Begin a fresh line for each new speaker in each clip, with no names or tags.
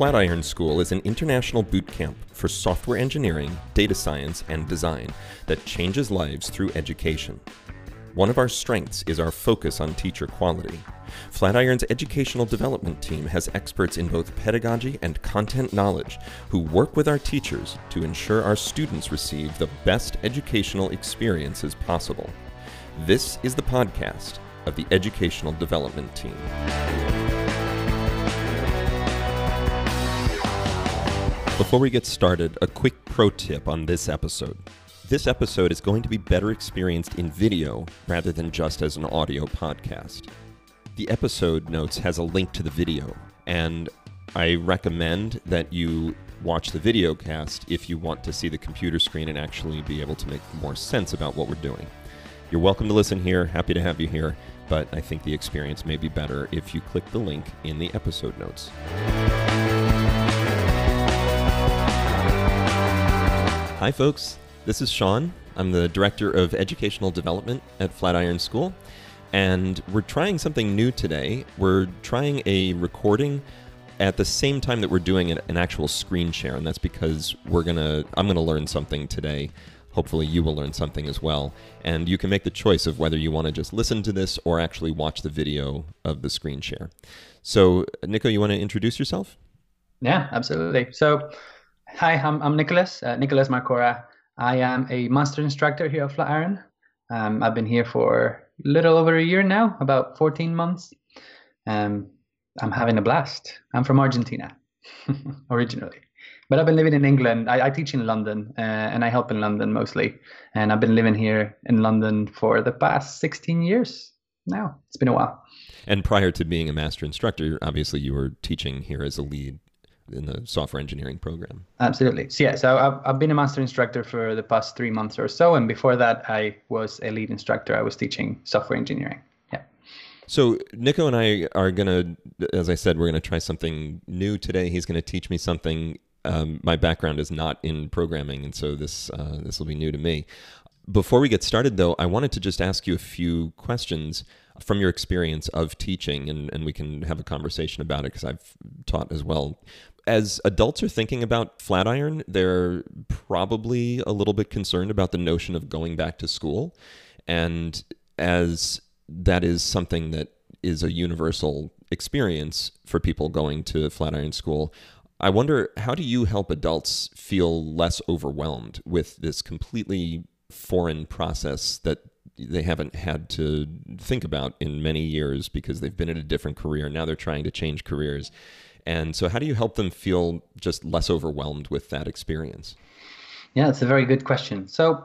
Flatiron School is an international boot camp for software engineering, data science, and design that changes lives through education. One of our strengths is our focus on teacher quality. Flatiron's educational development team has experts in both pedagogy and content knowledge who work with our teachers to ensure our students receive the best educational experiences possible. This is the podcast of the Educational Development Team. Before we get started, a quick pro tip on this episode. This episode is going to be better experienced in video rather than just as an audio podcast. The episode notes has a link to the video, and I recommend that you watch the video cast if you want to see the computer screen and actually be able to make more sense about what we're doing. You're welcome to listen here, happy to have you here, but I think the experience may be better if you click the link in the episode notes. Hi, folks. This is Sean. I'm the Director of Educational Development at Flatiron School, and we're trying something new today. We're trying a recording at the same time that we're doing an actual screen share, and that's because we're gonna I'm gonna learn something today. Hopefully, you will learn something as well, and you can make the choice of whether you want to just listen to this or actually watch the video of the screen share. So, Nico, you want to introduce yourself?
Yeah, absolutely. So. Hi, I'm, I'm Nicholas, uh, Nicholas Marcora. I am a master instructor here at Flatiron. Um, I've been here for a little over a year now, about 14 months. Um, I'm having a blast. I'm from Argentina originally, but I've been living in England. I, I teach in London uh, and I help in London mostly. And I've been living here in London for the past 16 years now. It's been a while.
And prior to being a master instructor, obviously you were teaching here as a lead in the software engineering program.
Absolutely. So, yeah, so I've, I've been a master instructor for the past three months or so. And before that, I was a lead instructor. I was teaching software engineering. Yeah.
So Nico and I are going to, as I said, we're going to try something new today. He's going to teach me something. Um, my background is not in programming, and so this uh, this will be new to me. Before we get started, though, I wanted to just ask you a few questions from your experience of teaching, and, and we can have a conversation about it because I've taught as well as adults are thinking about Flatiron, they're probably a little bit concerned about the notion of going back to school. And as that is something that is a universal experience for people going to Flatiron School, I wonder how do you help adults feel less overwhelmed with this completely foreign process that they haven't had to think about in many years because they've been in a different career. Now they're trying to change careers. And so, how do you help them feel just less overwhelmed with that experience?
Yeah, that's a very good question. So,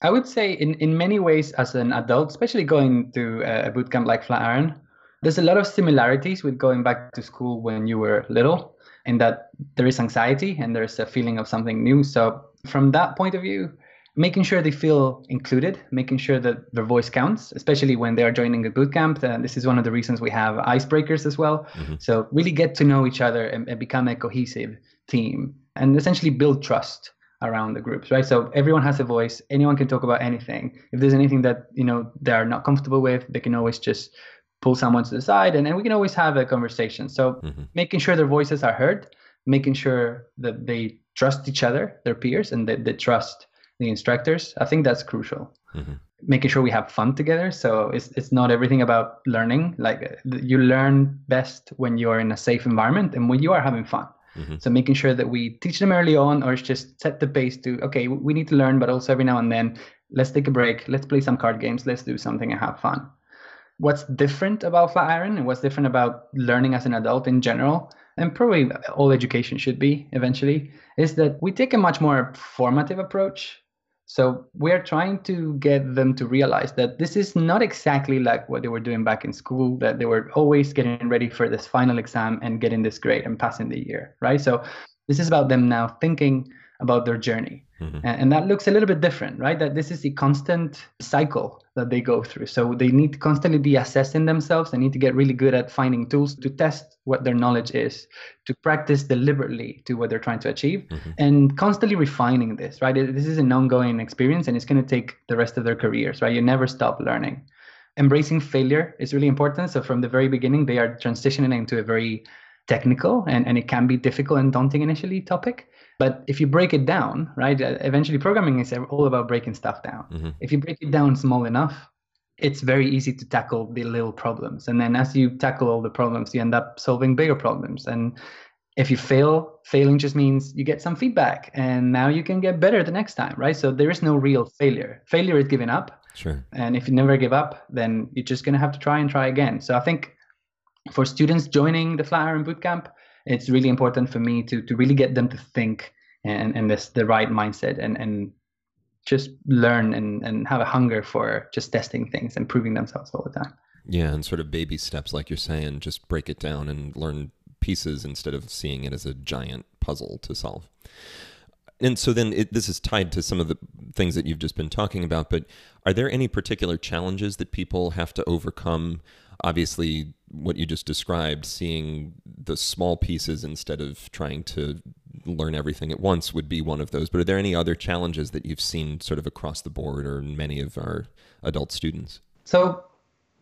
I would say, in, in many ways, as an adult, especially going to a bootcamp like Flatiron, there's a lot of similarities with going back to school when you were little, in that there is anxiety and there's a feeling of something new. So, from that point of view, making sure they feel included, making sure that their voice counts, especially when they are joining a bootcamp. And this is one of the reasons we have icebreakers as well. Mm-hmm. So really get to know each other and, and, become a cohesive team and essentially build trust around the groups, right? So everyone has a voice. Anyone can talk about anything. If there's anything that you know they are not comfortable with, they can always just pull someone to the side, and, and we can always have a conversation. So mm-hmm. making sure their voices are heard, making sure that they trust each other, their peers, and that they trust the instructors. I think that's crucial. Mm-hmm. Making sure we have fun together. So it's it's not everything about learning. Like you learn best when you're in a safe environment and when you are having fun. Mm-hmm. So making sure that we teach them early on, or just set the pace to okay, we need to learn, but also every now and then, let's take a break, let's play some card games, let's do something and have fun. What's different about Flatiron and what's different about learning as an adult in general, and probably all education should be eventually, is that we take a much more formative approach so we're trying to get them to realize that this is not exactly like what they were doing back in school, that they were always getting ready for this final exam and getting this grade and passing the year, right? So this is about them now thinking about their journey. Mm-hmm. And, that looks a little bit different, right? That this is a constant cycle that they go through. So they need to constantly be assessing themselves. They need to get really good at finding tools to test what their knowledge is, to practice deliberately to what they're trying to achieve, mm-hmm. and constantly refining this, right? This is an ongoing experience and it's going to take the rest of their careers, right? You never stop learning. Embracing failure is really important. So from the very beginning, they are transitioning into a very technical and, and it can be difficult and daunting initially topic. But if you break it down, right, uh, eventually programming is all about breaking stuff down. Mm-hmm. If you break it down small enough, it's very easy to tackle the little problems. And then as you tackle all the problems, you end up solving bigger problems. And if you fail, failing just means you get some feedback and now you can get better the next time, right? So there is no real failure. Failure is giving up.
Sure.
And if you never give up, then you're just going to have to try and try again. So I think for students joining the Flatiron Bootcamp, it's really important for me to to really get them to think and and this the right mindset and and just learn and and have a hunger for just testing things and proving themselves all the time.
Yeah, and sort of baby steps, like you're saying, just break it down and learn pieces instead of seeing it as a giant puzzle to solve. And so then it, this is tied to some of the things that you've just been talking about, but are there any particular challenges that people have to overcome? Obviously, what you just described, seeing the small pieces instead of trying to learn everything at once would be one of those. But are there any other challenges that you've seen sort of across the board or in many of our adult students?
So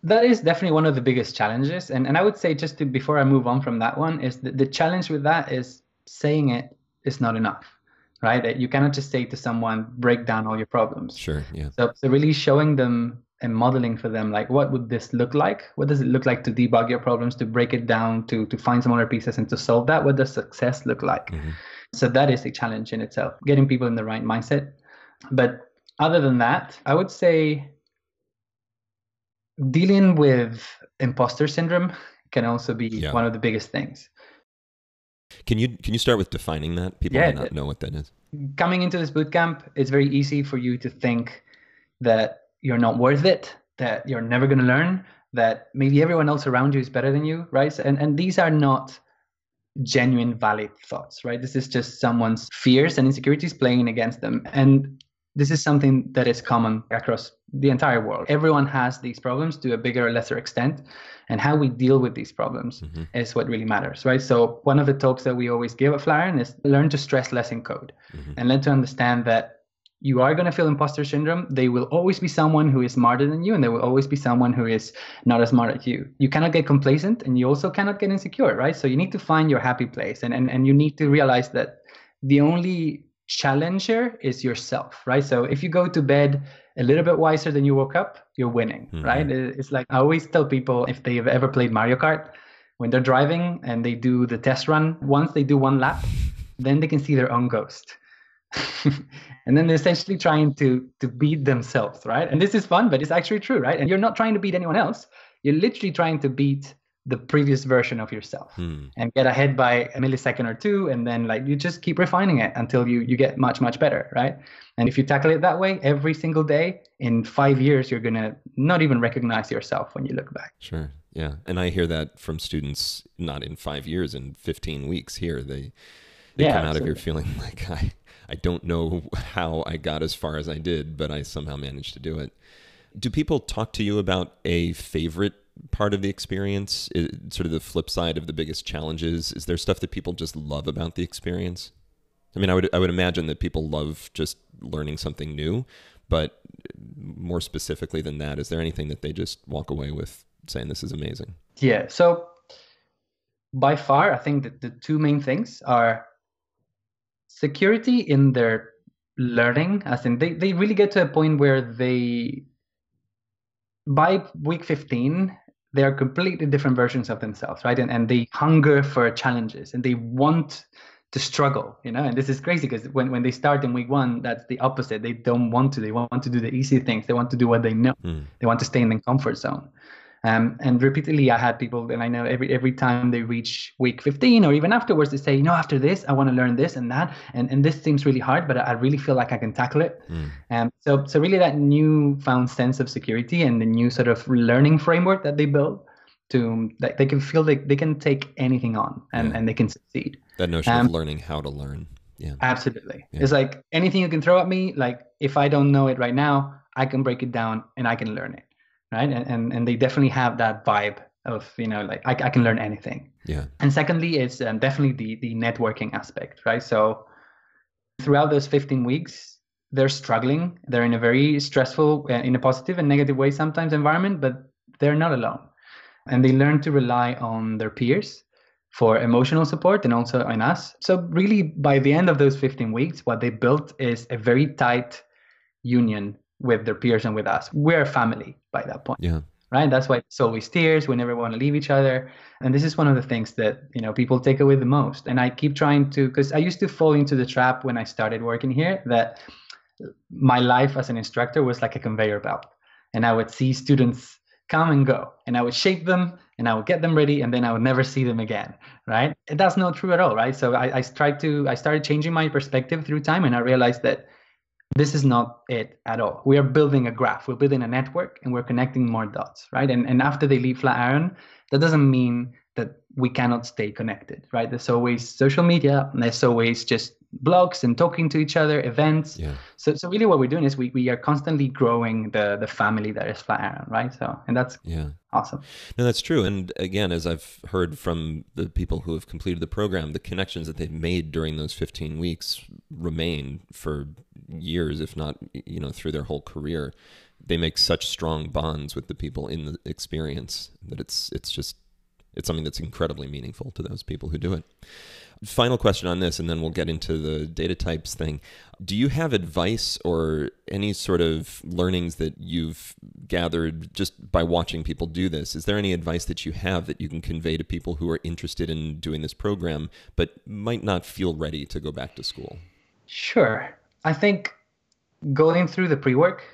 that is definitely one of the biggest challenges and, and i would say just to, before i move on from that one is that the challenge with that is saying it is not enough right that you cannot just say to someone break down all your problems
sure yeah
so, so really showing them and modeling for them like what would this look like what does it look like to debug your problems to break it down to to find some other pieces and to solve that what does success look like mm-hmm. so that is a challenge in itself getting people in the right mindset but other than that i would say dealing with imposter syndrome can also be yeah. one of the biggest things.
Can you can you start with defining that? People yeah, may not know what that is.
Coming into this bootcamp, it's very easy for you to think that you're not worth it, that you're never going to learn, that maybe everyone else around you is better than you, right? And and these are not genuine valid thoughts, right? This is just someone's fears and insecurities playing against them. And this is something that is common across the entire world. Everyone has these problems to a bigger or lesser extent, and how we deal with these problems mm-hmm. is what really matters, right? So one of the talks that we always give at Flatiron is learn to stress less in code, mm-hmm. and learn to understand that you are going to feel imposter syndrome. There will always be someone who is smarter than you, and there will always be someone who is not as smart as you. You cannot get complacent, and you also cannot get insecure, right? So you need to find your happy place, and and, and you need to realize that the only challenger is yourself, right? So if you go to bed a little bit wiser than you woke up, you're winning, mm-hmm. right? It's like I always tell people if they've ever played Mario Kart, when they're driving and they do the test run, once they do one lap, then they can see their own ghost. and then they're essentially trying to to beat themselves, right? And this is fun, but it's actually true, right? And you're not trying to beat anyone else. You're literally trying to beat the previous version of yourself hmm. and get ahead by a millisecond or two and then like you just keep refining it until you you get much much better right and if you tackle it that way every single day in 5 years you're going to not even recognize yourself when you look back
sure yeah and i hear that from students not in 5 years in 15 weeks here they they yeah, come out absolutely. of here feeling like i i don't know how i got as far as i did but i somehow managed to do it do people talk to you about a favorite part of the experience? Is, sort of the flip side of the biggest challenges? Is there stuff that people just love about the experience? I mean, I would I would imagine that people love just learning something new, but more specifically than that, is there anything that they just walk away with saying this is amazing?
Yeah. So by far, I think that the two main things are security in their learning, as in they, they really get to a point where they by week 15 they are completely different versions of themselves right? And, and they hunger for challenges and they want to struggle you know? And this is crazy because when, when they start in week one that's the opposite. They don't want to. They want to do the easy things. They want to do what they know. Mm. they want to stay in the comfort zone um, and repeatedly, I had people, and I know every every time they reach week 15 or even afterwards, they say, you know, after this, I want to learn this and that, and and this seems really hard, but I really feel like I can tackle it. Mm. Um, so so really that newfound sense of security and the new sort of learning framework that they build to that they can feel like they can take anything on and yeah. and they can succeed.
That notion um, of learning how to learn. Yeah.
Absolutely. Yeah. It's like anything you can throw at me, like if I don't know it right now, I can break it down and I can learn it right? And, and and they definitely have that vibe of you know like I, I can learn anything.
Yeah.
And secondly it's um, definitely the the networking aspect right? So throughout those 15 weeks they're struggling. They're in a very stressful uh, in a positive and negative way sometimes environment but they're not alone. And they learn to rely on their peers for emotional support and also in us. So really by the end of those 15 weeks, what they built is a very tight union with their peers and with us. We're a family by that point.
Yeah.
Right. That's why it's always tears. We never want to leave each other. And this is one of the things that, you know, people take away the most. And I keep trying to because I used to fall into the trap when I started working here that my life as an instructor was like a conveyor belt. And I would see students come and go and I would shape them and I would get them ready and then I would never see them again. Right. And that's not true at all. Right. So I, I tried to I started changing my perspective through time and I realized that this is not it at all. We are building a graph, we're building a network, and we're connecting more dots, right? And, and after they leave Flatiron, that doesn't mean that we cannot stay connected, right? There's always social media, and there's always just blogs and talking to each other, events.
Yeah.
So, so really, what we're doing is we, we are constantly growing the the family that is Flatiron, right? So, and that's
yeah
awesome.
No, that's true. And again, as I've heard from the people who have completed the program, the connections that they've made during those 15 weeks remain for years, if not you know through their whole career. They make such strong bonds with the people in the experience that it's it's just it's something that's incredibly meaningful to those people who do it. Final question on this, and then we'll get into the data types thing. Do you have advice or any sort of learnings that you've gathered just by watching people do this? Is there any advice that you have that you can convey to people who are interested in doing this program but might not feel ready to go back to school?
Sure. I think going through the pre work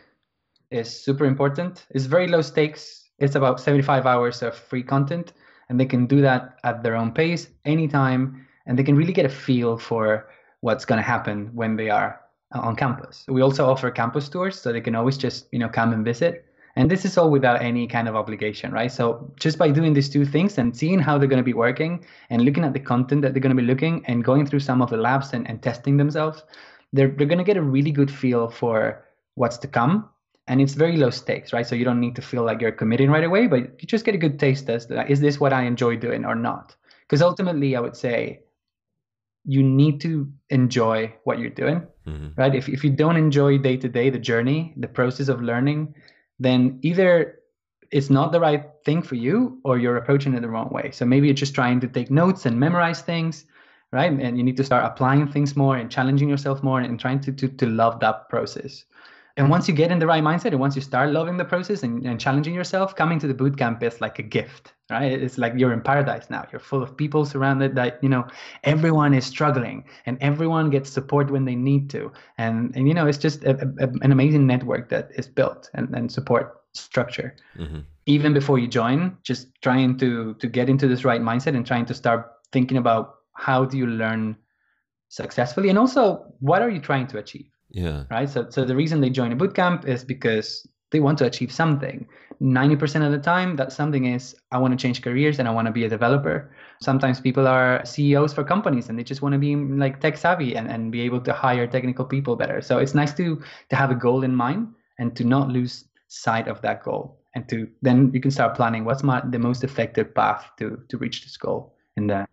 is super important. It's very low stakes. It's about 75 hours of free content, and they can do that at their own pace, anytime, and they can really get a feel for what's going to happen when they are uh, on campus. We also offer campus tours, so they can always just you know come and visit. And this is all without any kind of obligation, right? So just by doing these two things and seeing how they're going to be working and looking at the content that they're going to be looking and going through some of the labs and, and testing themselves, they're, they're going to get a really good feel for what's to come and it's very low stakes right so you don't need to feel like you're committing right away but you just get a good taste as to, is this what i enjoy doing or not because ultimately i would say you need to enjoy what you're doing mm-hmm. right? If, if you don't enjoy day to day the journey the process of learning then either it's not the right thing for you or you're approaching it the wrong way. So maybe you're just trying to take notes and memorize things right? And you need to start applying things more and challenging yourself more and trying to to, to love that process and once you get in the right mindset and once you start loving the process and, and challenging yourself coming to the boot camp is like a gift right? It's like you're in paradise now. You're full of people surrounded that you know everyone is struggling and everyone gets support when they need to. And and you know it's just a, a, an amazing network that is built and, and support structure. Mm-hmm. even before you join just trying to to get into this right mindset and trying to start thinking about how do you learn successfully? And also what are you trying to achieve
yeah.
Right? So so the reason they join a bootcamp is because they want to achieve something. 90% of the time that something is i want to change careers and i want to be a developer. Sometimes people are ceos for companies and they just want to be like tech savvy and, and be able to hire technical people better. So it's nice to to have a goal in mind and to not lose sight of that goal and to then you can start planning what's my the most effective path to to reach this goal in the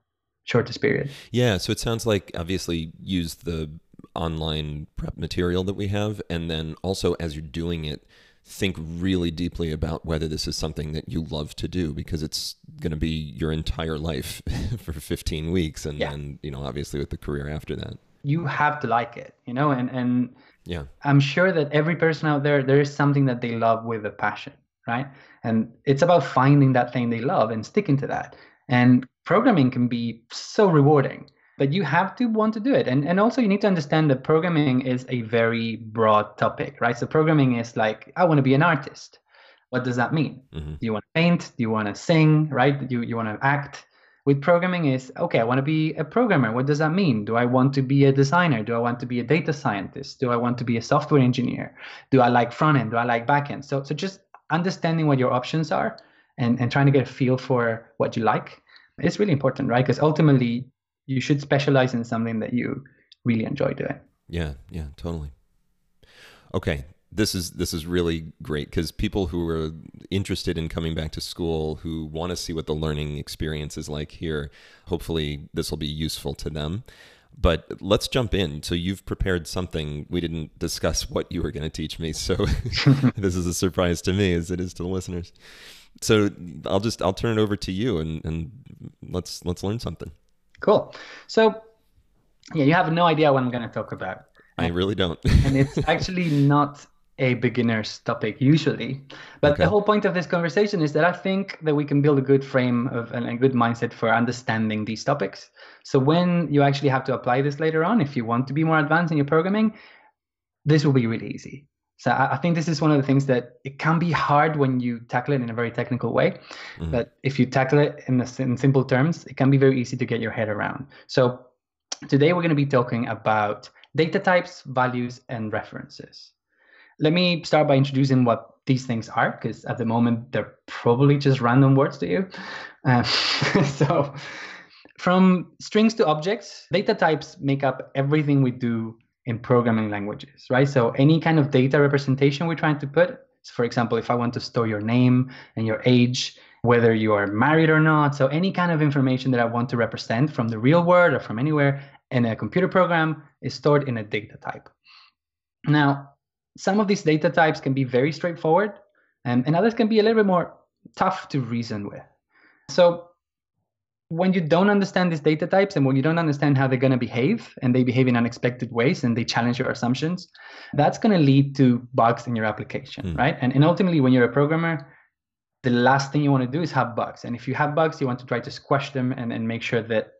shortest period.
Yeah, so it sounds like obviously use the online prep material that we have, and then also as you're doing it, think really deeply about whether this is something that you love to do because it's going to be your entire life for 15 weeks. And
yeah.
then you know obviously with the career after that.
You have to like it you know? And and
yeah.
I'm sure that every person out there there is something that they love with a passion right? And it's about finding that thing they love and sticking to that. And programming can be so rewarding but you have to want to do it. And and also you need to understand that programming is a very broad topic right? So programming is like i want to be an artist. What does that mean? Mm-hmm. do you want to paint? Do you want to sing right? Do you, you want to act? With programming is okay i want to be a programmer. What does that mean? Do i want to be a designer? Do i want to be a data scientist? Do i want to be a software engineer? Do i like front end do i like back end so so just understanding what your options are and and trying to get a feel for what you like it's really important, right? Because ultimately, you should specialize in something that you really enjoy doing.
Yeah, yeah, totally. Okay, this is this is really great because people who are interested in coming back to school, who want to see what the learning experience is like here, hopefully this will be useful to them. But let's jump in. So you've prepared something. We didn't discuss what you were going to teach me, so this is a surprise to me as it is to the listeners. So I'll just I'll turn it over to you and and let's let's learn something.
Cool. So yeah, you have no idea what I'm going to talk about.
I really don't.
and it's actually not a beginner's topic usually. But okay. the whole point of this conversation is that I think that we can build a good frame of and a good mindset for understanding these topics. So when you actually have to apply this later on, if you want to be more advanced in your programming, this will be really easy. So I think this is one of the things that it can be hard when you tackle it in a very technical way. Mm-hmm. But if you tackle it in, the, in simple terms, it can be very easy to get your head around. So today we're going to be talking about data types, values, and references. Let me start by introducing what these things are, because at the moment they're probably just random words to you. Uh, so, from strings to objects, data types make up everything we do in programming languages, right? So, any kind of data representation we're trying to put, so for example, if I want to store your name and your age, whether you are married or not, so any kind of information that I want to represent from the real world or from anywhere in a computer program is stored in a data type. Now, some of these data types can be very straightforward, and, and others can be a little bit more tough to reason with. So when you don't understand these data types and when you don't understand how they're going to behave and they behave in unexpected ways and they challenge your assumptions, that's going to lead to bugs in your application, mm. right? And, and ultimately, when you're a programmer, the last thing you want to do is have bugs. And if you have bugs, you want to try to squash them and, and make sure that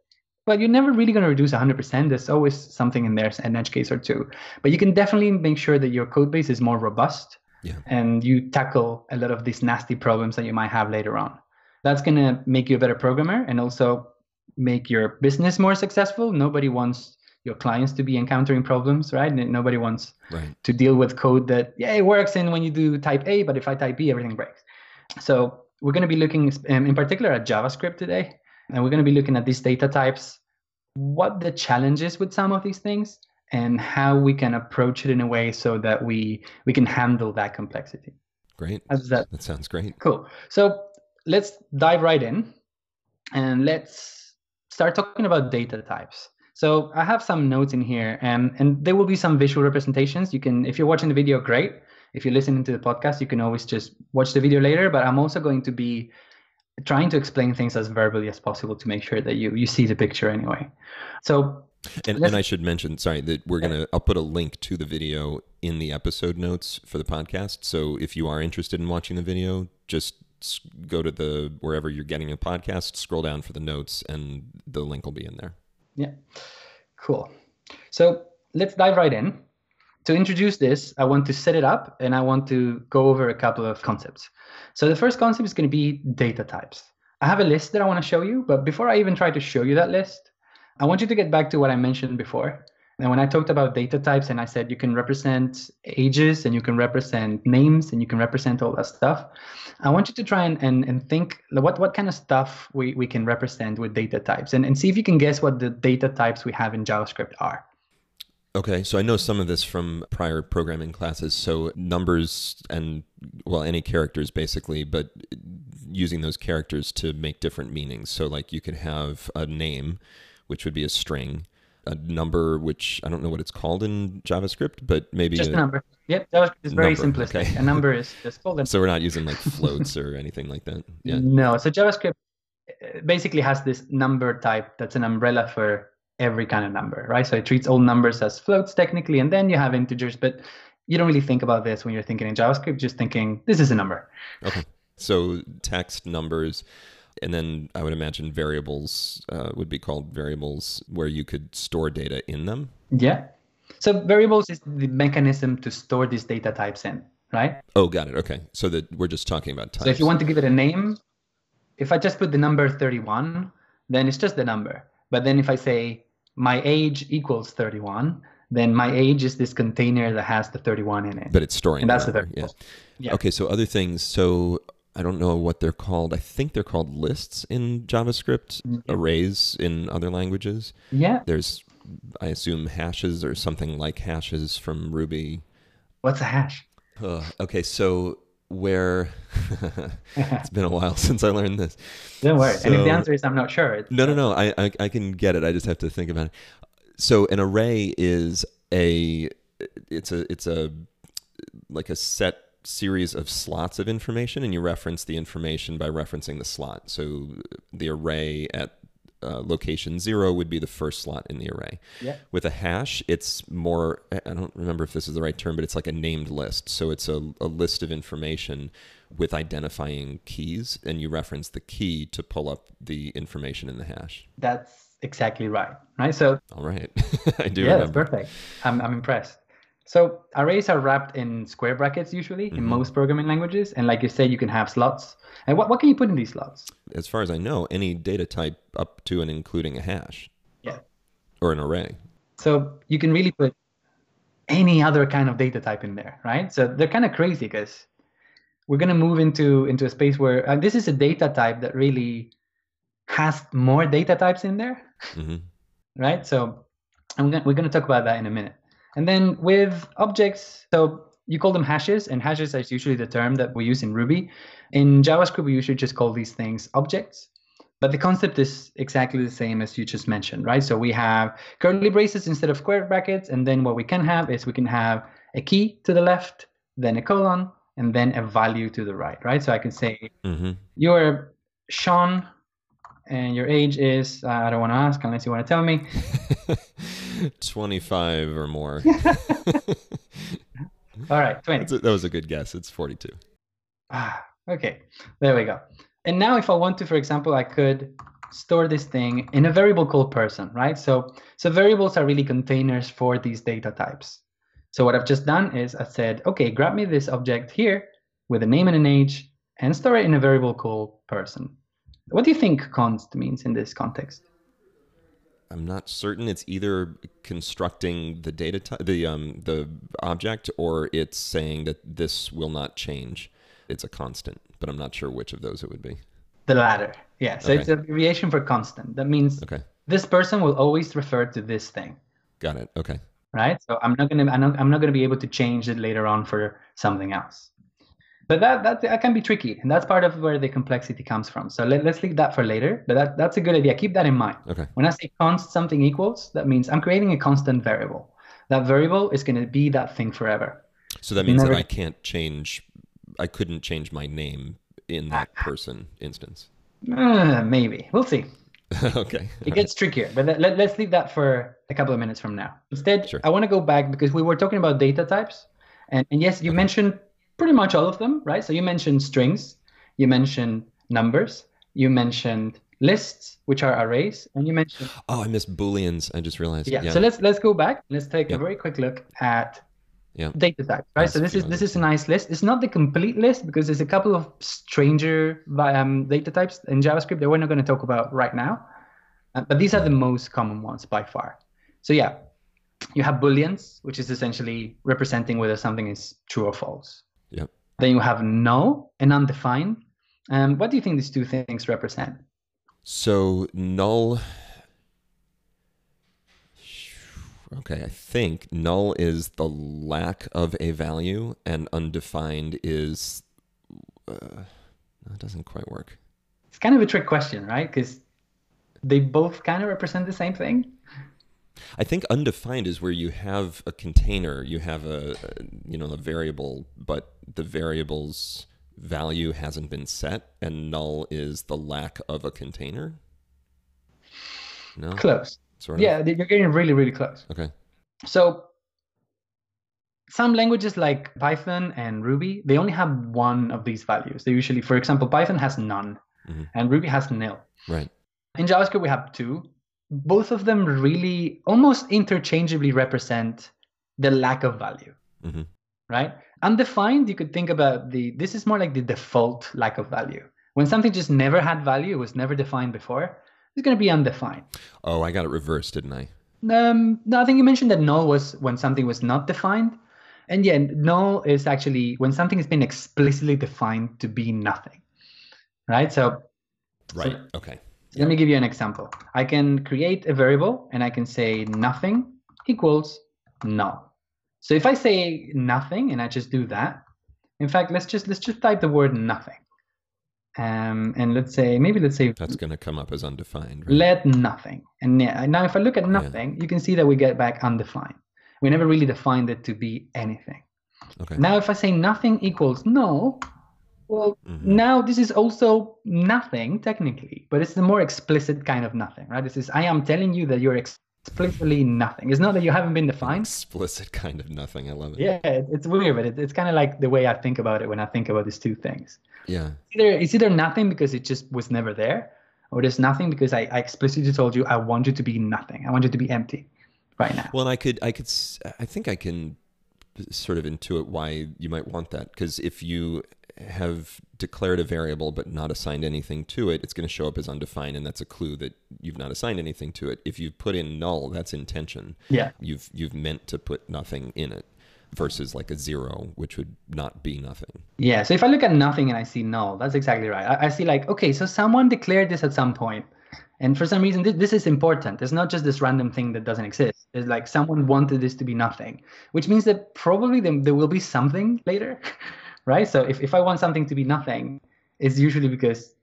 but you're never really going to reduce 100%. There's always something in there, an edge case or two. But you can definitely make sure that your code base is more robust yeah. and you tackle a lot of these nasty problems that you might have later on. That's going to make you a better programmer and also make your business more successful. Nobody wants your clients to be encountering problems, right? Nobody wants right. to deal with code that, yeah, it works And when you do type A, but if I type B, everything breaks. So we're going to be looking um, in particular at JavaScript today and we're going to be looking at these data types, what the challenges with some of these things, and how we can approach it in a way so that we we can handle that complexity.
Great. that? That sounds great.
Cool. So let's dive right in, and let's start talking about data types. So I have some notes in here, and and there will be some visual representations. You can, if you're watching the video, great. If you're listening to the podcast, you can always just watch the video later. But I'm also going to be trying to explain things as verbally as possible to make sure that you you see the picture anyway. So
and, and I should mention, sorry, that we're gonna I'll put a link to the video in the episode notes for the podcast. So if you are interested in watching the video, just go to the wherever you're getting a podcast, scroll down for the notes, and the link will be in there.
Yeah, cool. So let's dive right in. To introduce this, I want to set it up and I want to go over a couple of concepts. So the first concept is going to be data types. I have a list that I want to show you, but before I even try to show you that list, I want you to get back to what I mentioned before. And when I talked about data types and I said you can represent ages and you can represent names and you can represent all that stuff, I want you to try and, and, and think what, what kind of stuff we, we can represent with data types and, and see if you can guess what the data types we have in JavaScript are.
Okay, so I know some of this from prior programming classes. So numbers and well, any characters basically, but using those characters to make different meanings. So like you could have a name, which would be a string, a number, which I don't know what it's called in JavaScript, but maybe
just a, a number. Yep, JavaScript is very number, simplistic. Okay. a number is just called. A...
So we're not using like floats or anything like that.
Yeah. No, so JavaScript uh, basically has this number type that's an umbrella for every kind of number, right? So it treats all numbers as floats technically, and then you have integers, but you don't really think about this when you're thinking in JavaScript, just thinking this is a number.
Okay. So text numbers, and then I would imagine variables uh, would be called variables where you could store data in them.
Yeah. So variables is the mechanism to store these data types in, right?
Oh, got it. Okay. So that we're just talking about types.
So if you want to give it a name, if I just put the number 31, then it's just the number. But then if I say my age equals 31, then my age is this container that has the 31 in it.
But it's storing.
And that's the 31.
Yeah. yeah. Okay, so other things. So I don't know what they're called. I think they're called lists in JavaScript, mm-hmm. arrays in other languages.
Yeah.
There's, I assume, hashes or something like hashes from Ruby.
What's a hash?
Uh, okay, so where it's been a while since I learned this.
Don't worry. So, and if the answer is I'm not sure.
No, no, no. I, I, I can get it. I just have to think about it. So an array is a it's a it's a like a set series of slots of information and you reference the information by referencing the slot. So the array at uh, location zero would be the first slot in the array.
Yeah.
With a hash, it's more, I don't remember if this is the right term, but it's like a named list. So it's a, a list of information with identifying keys, and you reference the key to pull up the information in the hash.
That's exactly right. Right. So,
all right. I do
yeah,
remember.
that's perfect. I'm, I'm impressed. So arrays are wrapped in square brackets usually in
Mhm.
most programming languages. And like you say, you can have slots. And what, what can you put in these slots?
As far as I know, any data type up to and including a hash
Yeah.
or an array.
So you can really put any other kind of data type in there, right? So they're kind of crazy because we're going to move into into a space where uh, this is a data type that really has more data types in there,
hmm
right? So I'm gonna, we're going to talk about that in a minute. And then with objects, so you call them hashes, and hashes is usually the term that we use in Ruby. In JavaScript, we usually just call these things objects. But the concept is exactly the same as you just mentioned, right? So we have curly braces instead of square brackets, and then what we can have is we can have a key to the left, then a colon, and then a value to the right, right? So I can say
mm-hmm.
you're Sean, and your age is uh, I don't want to ask unless you want to tell me.
25 or more.
All right, twenty.
A- that was a good guess. It's 42.
Ah, okay, there we go. And now if I want to, for example, I could store this thing in a variable called person, right? So, so variables are really containers for these data types. So what I've just done is I said, okay, grab me this object here with a name and an age and store it in a variable called person. What do you think const means in this context?
I'm not certain. It's either constructing the data type, the um, the object, or it's saying that this will not change. It's a constant, but I'm not sure which of those it would be.
The latter. Yeah. So
Okay.
it's an abbreviation for constant. That means
Okay,
this person will always refer to this thing.
got it. Okay,
right? So I'm not gonna I'm not, I'm not gonna be able to change it later on for something else. But that, that that can be tricky, and that's part of where the complexity comes from. So let, let's leave that for later. But that, that's a good idea. Keep that in mind.
okay,
When I say const something equals, that means I'm creating a constant variable. That variable is going to be that thing forever.
so that means
Never-
that I can't change. I couldn't change my name in that person instance.
Uh, maybe we'll see.
okay.
It gets trickier, but let, let, us leave that for a couple of minutes from now. Instead,
Sure.
I want to go back because we were talking about data types. And, and yes, you mentioned pretty much all of them, right? So you mentioned strings, you mentioned numbers, you mentioned lists, which are arrays, and you mentioned
Oh, I missed booleans. I just realized.
yeah.
Yeah.
So let's let's go back. Let's take
Yeah.
a very quick look at
Yeah.
data types, right?
Last
so this is this is a nice list. It's not the complete list because there's a couple of stranger um, data types in JavaScript that we're not going to talk about right now, uh, but these are the most common ones by far. So yeah, you have booleans, which is essentially representing whether something is true or false.
Yep.
Then you have null and undefined. Um, what do you think these two things represent?
So null. Okay, I think null is the lack of a value, and undefined is. Uh, that doesn't quite work.
It's kind of a trick question, right? Because they both kind of represent the same thing.
I think undefined is where you have a container, you have a, a you know a variable, but the variable's value hasn't been set, and null is the lack of a container. No,
Close.
sort of.
Yeah, you're getting really, really close.
Okay.
So some languages like Python and Ruby, they only have one of these values. They usually, for example, Python has none
Mhm.
and Ruby has nil.
Right.
In JavaScript, we have two. Both of them really almost interchangeably represent the lack of value,
hmm
right? Undefined, you could think about the, this is more like the default lack of value. When something just never had value, it was never defined before, it's going to be undefined.
Oh, I got it reversed, didn't I?
Um, no, I think you mentioned that null was when something was not defined. And yeah, null is actually when something has been explicitly defined to be nothing. Right? So
Right. okay.
Let me give you an example. I can create a variable and I can say nothing equals null. So if I say nothing and I just do that, in fact, let's just let's just type the word nothing. Um, and let's say maybe let's say
That's going to come up as undefined. Right?
let nothing. And now if I look at nothing, you can see that we get back undefined. We never really defined it to be anything.
Okay.
Now, if I say nothing equals null, well,
Mhm.
now this is also nothing technically, but it's the more explicit kind of nothing, right? This is I am telling you that you're explicitly nothing. It's not that you haven't been defined.
Explicit kind of nothing. I love it.
Yeah, it's weird, but it, it's kind of like the way I think about it when I think about these two things.
Yeah.
Either it's either nothing because it just was never there, or there's nothing because I, I explicitly told you I want you to be nothing. I want you to be empty right now.
Well, and I could, I could, s- I think I can sort of intuit why you might want that because if you have declared a variable but not assigned anything to it, it's going to show up as undefined, and that's a clue that you've not assigned anything to it. If you've put in null, that's intention.
Yeah.
You've you've meant to put nothing in it, versus like a zero, which would not be nothing.
Yeah. So if I look at nothing and I see null, that's exactly right. I, I see like, okay, so someone declared this at some point, and for some reason this, this is important. It's not just this random thing that doesn't exist. It's like someone wanted this to be nothing, which means that probably there, there will be something later, right? So if, if I want something to be nothing, it's usually because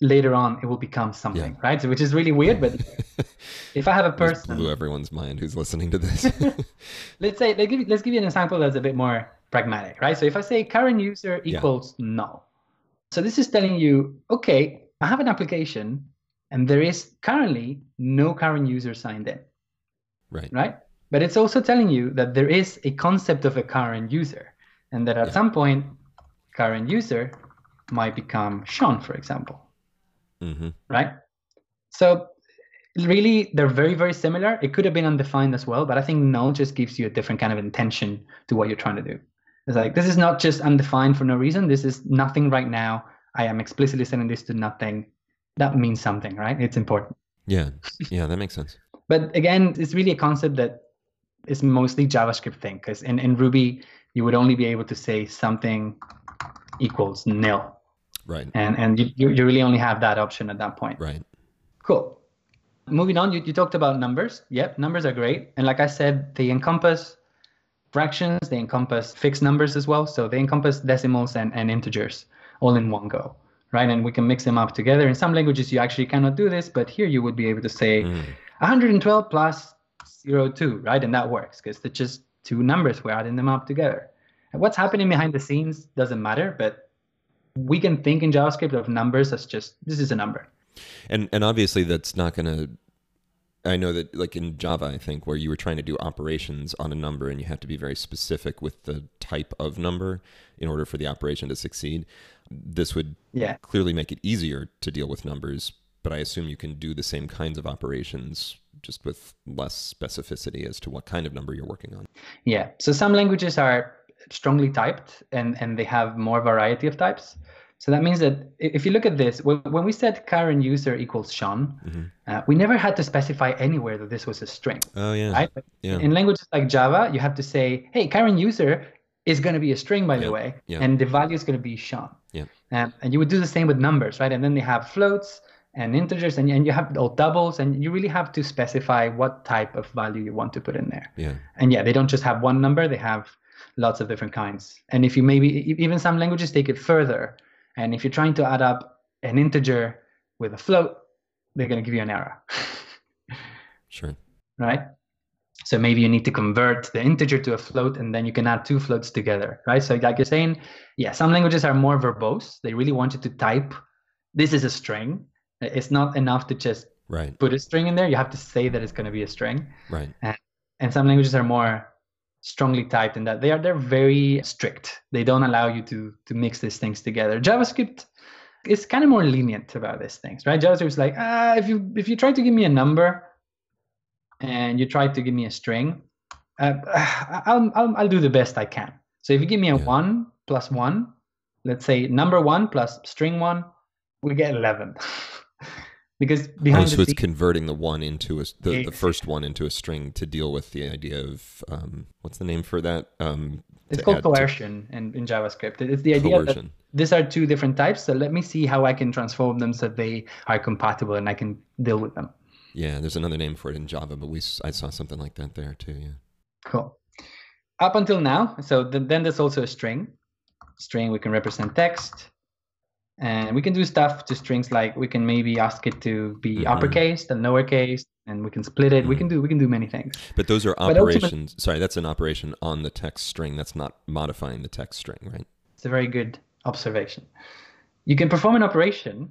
later on it will become something, right? So which is really weird, but if I have a person
blew everyone's mind who's listening to this.
let's say let's give, you- let's give you an example that's a bit more pragmatic, right? So if I say current user
Yeah.
equals null, so this is telling you, okay, I have an application and there is currently no current user signed in,
right.
right? But it's also telling you that there is a concept of a current user and that at
Yeah.
some point, current user might become Sean, for example
hmm
right? So really, they're very, very similar. It could have been undefined as well, but I think null just gives you a different kind of intention to what you're trying to do. It's like this is not just undefined for no reason. This is nothing right now. I am explicitly sending this to nothing. That means something, right? It's important.
Yeah. Yeah, that makes sense.
But again, it's really a concept that is mostly JavaScript thing because in, in Ruby, you would only be able to say something equals nil.
Right.
And, and you, you really only have that option at that point.
Right.
Cool. Moving on, you, you talked about numbers. Yep, numbers are great. And like I said, they encompass fractions, they encompass fixed numbers as well. So they encompass decimals and, and integers all in one go, right? And we can mix them up together. In some languages, you actually cannot do this, but here you would be able to say
Mm.
112 plus 02, right? And that works because they're just two numbers. We're adding them up together. And what's happening behind the scenes doesn't matter, but we can think in JavaScript of numbers as just this is a number.
And and obviously that's not going to I know that like in Java I think where you were trying to do operations on a number and you have to be very specific with the type of number in order for the operation to succeed. This would
Yeah.
clearly make it easier to deal with numbers, but I assume you can do the same kinds of operations just with less specificity as to what kind of number you're working on.
Yeah. So some languages are strongly typed and, and they have more variety of types. So that means that if you look at this, when, we said current user equals Sean,
Mhm.
uh, we never had to specify anywhere that this was a string,
Oh yeah.
right?
Yeah.
In languages like Java, you have to say, hey, current user is going to be a string, by
Yeah,
the way,
yeah.
and the value is going to be Sean.
Yeah.
Um, and you would do the same with numbers, right? And then they have floats and integers, and, and you have all doubles, and you really have to specify what type of value you want to put in there.
Yeah.
And yeah, they don't just have one number, they have lots of different kinds. And if you maybe, even some languages take it further. And if you're trying to add up an integer with a float, they're going to give you an error,
Sure.
right? So maybe you need to convert the integer to a float and then you can add two floats together, right? So like you're saying, yeah, some languages are more verbose. They really want you to type, this is a string. It's not enough to just
Right.
put a string in there. You have to say that it's going to be a string.
Right.
and some languages are more strongly typed in that they are they're very strict they don't allow you to to mix these things together javascript is kind of more lenient about these things right javascript is like ah if you if you try to give me a number and you try to give me a string uh, I'll, I'll i'll do the best i can so if you give me a
Yeah.
one plus one let's say number one plus string one we get 11 because
Oh, so
the
it's converting the one into a the, the first one into a string to deal with the idea of um, what's the name for that? Um,
it's called
add to-
coercion in, in javascript it's the idea that
coercion.
these are two different types so let me see how i can transform them so they are compatible and i can deal with them
Yeah, there's another name for it in Java, but we i saw something like that there too. Yeah.
cool up until now so th- then there's also a string string we can represent text and we can do stuff to strings like we can maybe ask it to be
Mhm.
uppercase and lowercase and we can split it. We can do we can do many things.
But those are operations. Sorry, that's an operation on the text string. That's not modifying the text string, right?
It's a very good observation. You can perform an operation,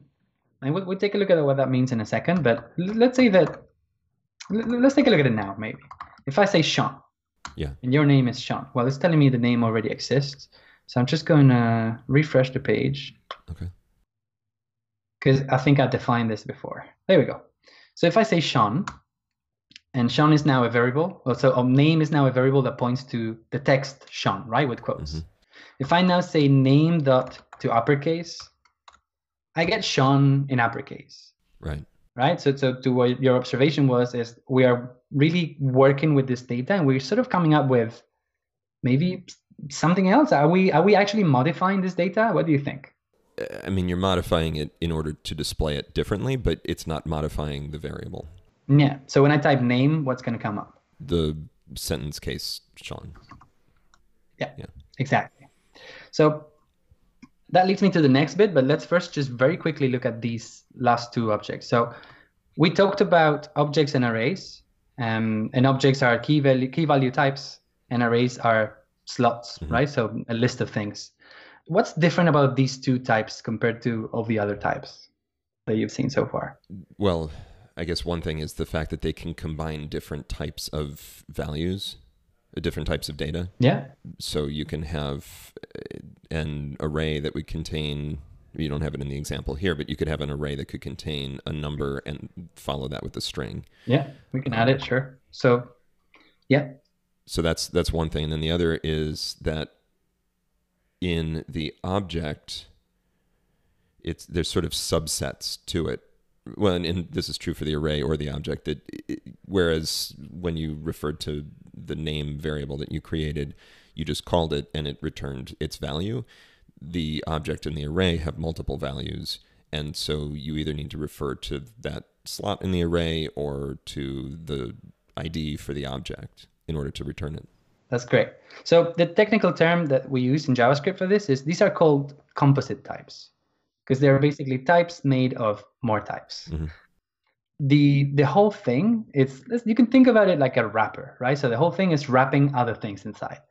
and we'll, we'll take a look at what that means in a second. But l- let's say that let's take a look at it now. Maybe if I say Sean,
Yeah.
and your name is Sean. Well, it's telling me the name already exists. So I'm just going to refresh the page
Okay.
because I think I defined this before. There we go. So if I say Sean, and Sean is now a variable, well, so a name is now a variable that points to the text Sean, right, with quotes.
Mhm.
If I now say name dot to uppercase, I get Sean in uppercase,
Right.
right? So, so to what your observation was is we are really working with this data, and we're sort of coming up with maybe something else. Are we are we actually modifying this data? What do you think?
I mean, you're modifying it in order to display it differently, but it's not modifying the variable.
Yeah. So when I type name, what's going to come up?
The sentence case, Sean. Yeah. Yeah.
Exactly. So that leads me to the next bit, but let's first just very quickly look at these last two objects. So we talked about objects and arrays, um, and objects are key value key value types, and arrays are slots,
Mhm.
right? So a list of things. What's different about these two types compared to all the other types that you've seen so far?
Well, I guess one thing is the fact that they can combine different types of values, uh, different types of data.
Yeah.
So you can have uh, an array that would contain, you don't have it in the example here, but you could have an array that could contain a number and follow that with a string.
Yeah. We can add it, sure. So yeah.
So that's that's one thing. And then the other is that in the object, it's there's sort of subsets to it. Well, and, and this is true for the array or the object. That it, whereas when you referred to the name variable that you created, you just called it and it returned its value. The object and the array have multiple values, and so you either need to refer to that slot in the array or to the ID for the object in order to return it.
That's great. So the technical term that we use in JavaScript for this is these are called composite types because they're basically types made of more types.
Mhm.
The the whole thing is you can think about it like a wrapper, right? So the whole thing is wrapping other things inside.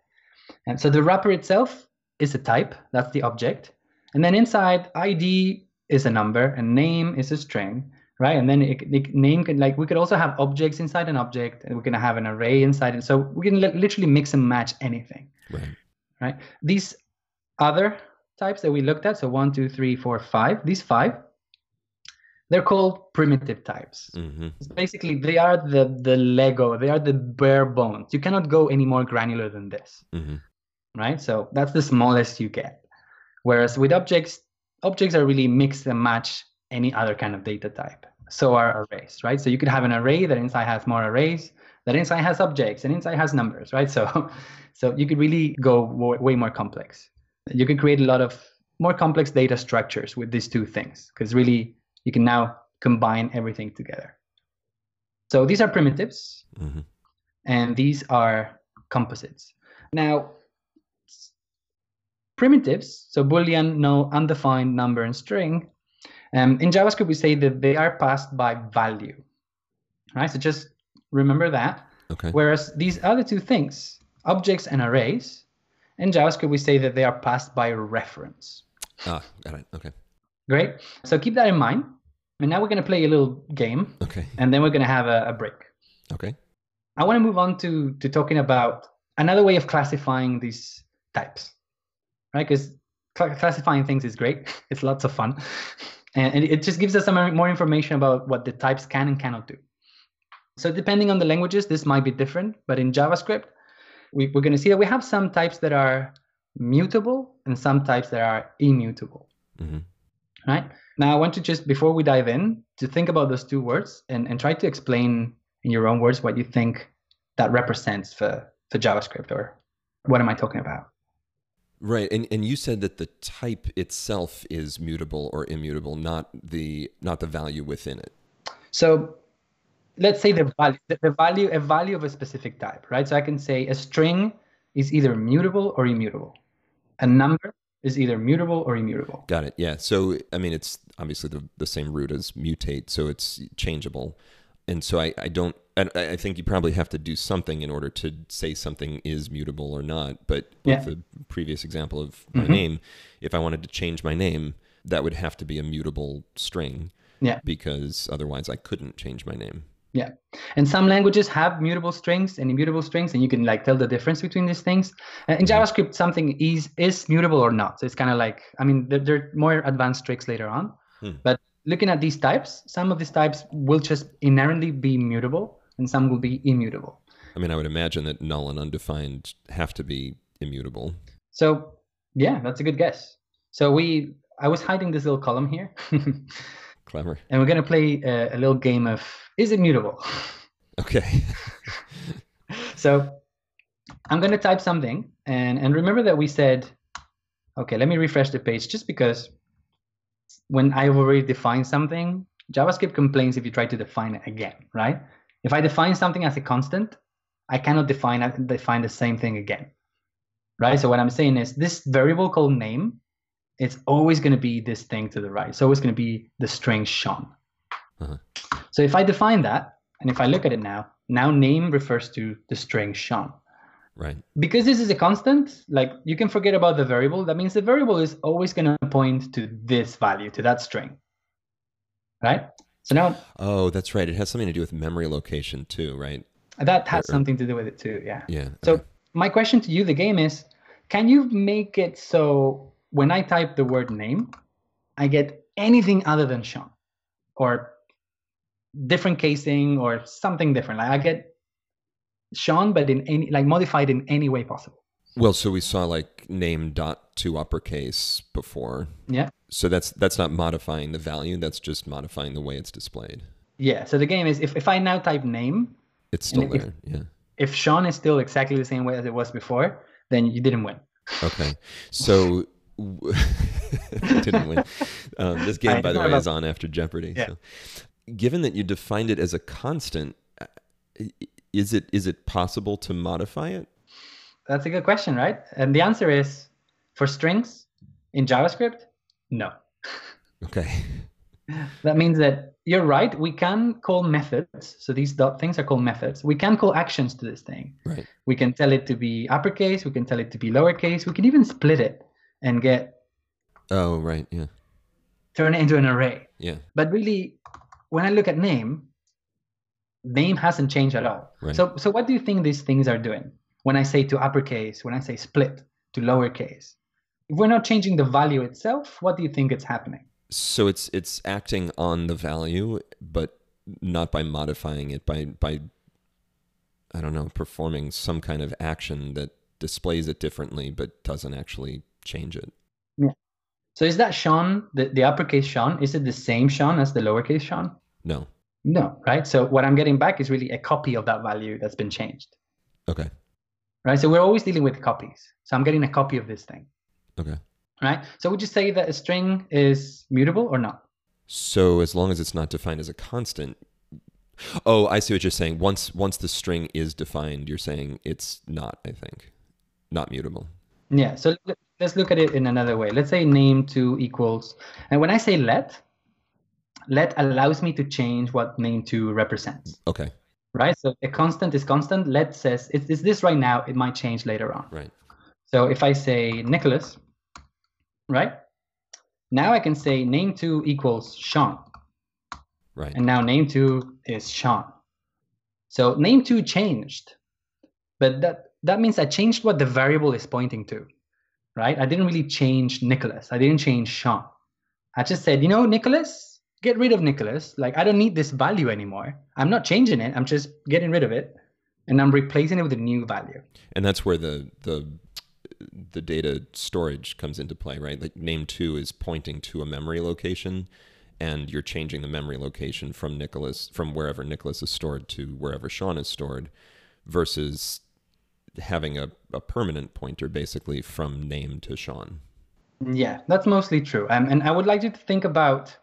And so the wrapper itself is a type, that's the object. And then inside ID is a number and name is a string, right? And then it, it, name can like we could also have objects inside an object, and we can have an array inside it. So we can li- literally mix and match anything,
Right.
right? These other types that we looked at, so one, two, three, four, five. These five, they're called primitive types. Mm-hmm. Basically, they are the the Lego. They are the bare bones. You cannot go any more granular than this
hmm
right? So that's the smallest you get. Whereas with objects, objects are really mix and match any other kind of data type. So are arrays, right? So you could have an array that inside has more arrays, that inside has objects, and inside has numbers, right? So, so you could really go wa- way more complex. You can create a lot of more complex data structures with these two things because really you can now combine everything together. So these are primitives
hmm
and these are composites. Now, primitives, so Boolean, null, undefined, number, and string, um, in JavaScript we say that they are passed by value, right? So just remember that.
Okay.
Whereas these other two things, objects and arrays, in JavaScript we say that they are passed by reference.
Ah, got it. Okay.
Great. So keep that in mind. And now we're going to play a little game,
Okay.
and then we're going to have a, a break.
Okay.
I want to move on to to talking about another way of classifying these types, right? Because classifying things is great; it's lots of fun, and, it just gives us some more- information about what the types can and cannot do. So depending on the languages, this might be different. But in JavaScript, we, we're going to see that we have some types that are mutable and some types that are immutable
hmm
right? Now, I want to just, before we dive in, to think about those two words and, and try to explain in your own words what you think that represents for, for JavaScript or what am I talking about?
Right. And and you said that the type itself is mutable or immutable, not the not the value within it.
So let's say the value, the, value, a value of a specific type, right? So I can say a string is either mutable or immutable. A number is either mutable or immutable.
Got it. Yeah. So I mean, it's obviously the the same root as mutate, so it's changeable. and so I, I don't and I think you probably have to do something in order to say something is mutable or not. But
Yeah.
with the previous example of my
Mhm.
name, if I wanted to change my name, that would have to be a mutable string.
Yeah.
Because otherwise I couldn't change my name. Yeah.
And some languages have mutable strings and immutable strings, and you can like tell the difference between these things. Uh, in
Mhm.
JavaScript, something is is mutable or not. So it's kind of like I mean, there, there are more advanced tricks later on,
Hmm.
but looking at these types, some of these types will just inherently be mutable, and some will be immutable.
I mean, I would imagine that null and undefined have to be immutable.
So yeah, that's a good guess. So we I was hiding this little column here,
Clever.
and we're gonna play a, a little game of is it mutable?
Okay.
so I'm going to type something and, and remember that we said, okay, let me refresh the page just because when I've already defined something, JavaScript complains if you try to define it again, right? If I define something as a constant, I cannot define define the same thing again, right? So what I'm saying is this variable called name, it's always going to be this thing to the right. It's always going to be the string Sean.
Uh-huh.
So if I define that, and if I look at it now, now name refers to the string Sean
Right.
because this is a constant like you can forget about the variable that means the variable is always going to point to this value to that string right so now
Oh, that's right. It has something to do with memory location too, right?
that has
Or-
something to do with it too yeah
Yeah.
so
okay.
my question to you the game is can you make it so when i type the word name i get anything other than sean or different casing or something different like i get sean but in any like modified in any way possible
Well, so we saw like name dot to uppercase before.
yeah
So that's that's not modifying the value. That's just modifying the way it's displayed.
yeah so the game is if, if i now type name
It's still
And if-
there. Yeah.
if Sean is still exactly the same way as it was before, then you didn't win.
Okay. So didn't win. Um, this
I
game, by the way, is on after Jeopardy.
Yeah.
So, given that you defined it as a constant, uh, is it is it possible to modify it?
That's a good question, right? And the answer is for strings in JavaScript, no.
Okay.
That means that you're right. We can call methods. So these dot things are called methods. We can call actions to this thing.
Right.
We can tell it to be uppercase. We can tell it to be lowercase. We can even split it and get
Oh, right. Yeah.
turn it into an array.
Yeah.
But really, when I look at name, name hasn't changed at all.
Right.
So, so what do you think these things are doing? When I say to uppercase, when I say split to lowercase, if we're not changing the value itself, what do you think is happening?
So it's it's acting on the value, but not by modifying it by by I don't know performing some kind of action that displays it differently, but doesn't actually change it. Yeah.
So is that Sean, the, the uppercase Sean, is it the same Sean as the lowercase Sean?
No.
No, right? So what I'm getting back is really a copy of that value that's been changed,
Okay.
Right? So we're always dealing with copies. So I'm getting a copy of this thing,
Okay.
right? So would you say that a string is mutable or not?
So as long as it's not defined as a constant. Oh, I see what you're saying. Once once the string is defined, you're saying it's not, I think. Not mutable.
Yeah. So let- let's look at it in another way. Let's say name two equals, and when I say let, let allows me to change what name two represents,
Okay.
Right? So a constant is constant. Let says it's, it's this right now. It might change later on.
Right.
So if I say Nicholas, right? Now I can say name two equals Sean,
Right.
and now name two is Sean. So name two changed, but that that means I changed what the variable is pointing to, right? I didn't really change Nicholas. I didn't change Sean. I just said, you know, Nicholas, get rid of Nicholas. Like I don't need this value anymore. I'm not changing it. I'm just getting rid of it, and I'm replacing it with a new value.
And that's where the the the data storage comes into play, right? Like name two is pointing to a memory location, and you're changing the memory location from Nicholas from wherever Nicholas is stored to wherever Sean is stored, versus having a, a permanent pointer basically from name to Sean.
Yeah, that's mostly true. Um, and I would like you to think about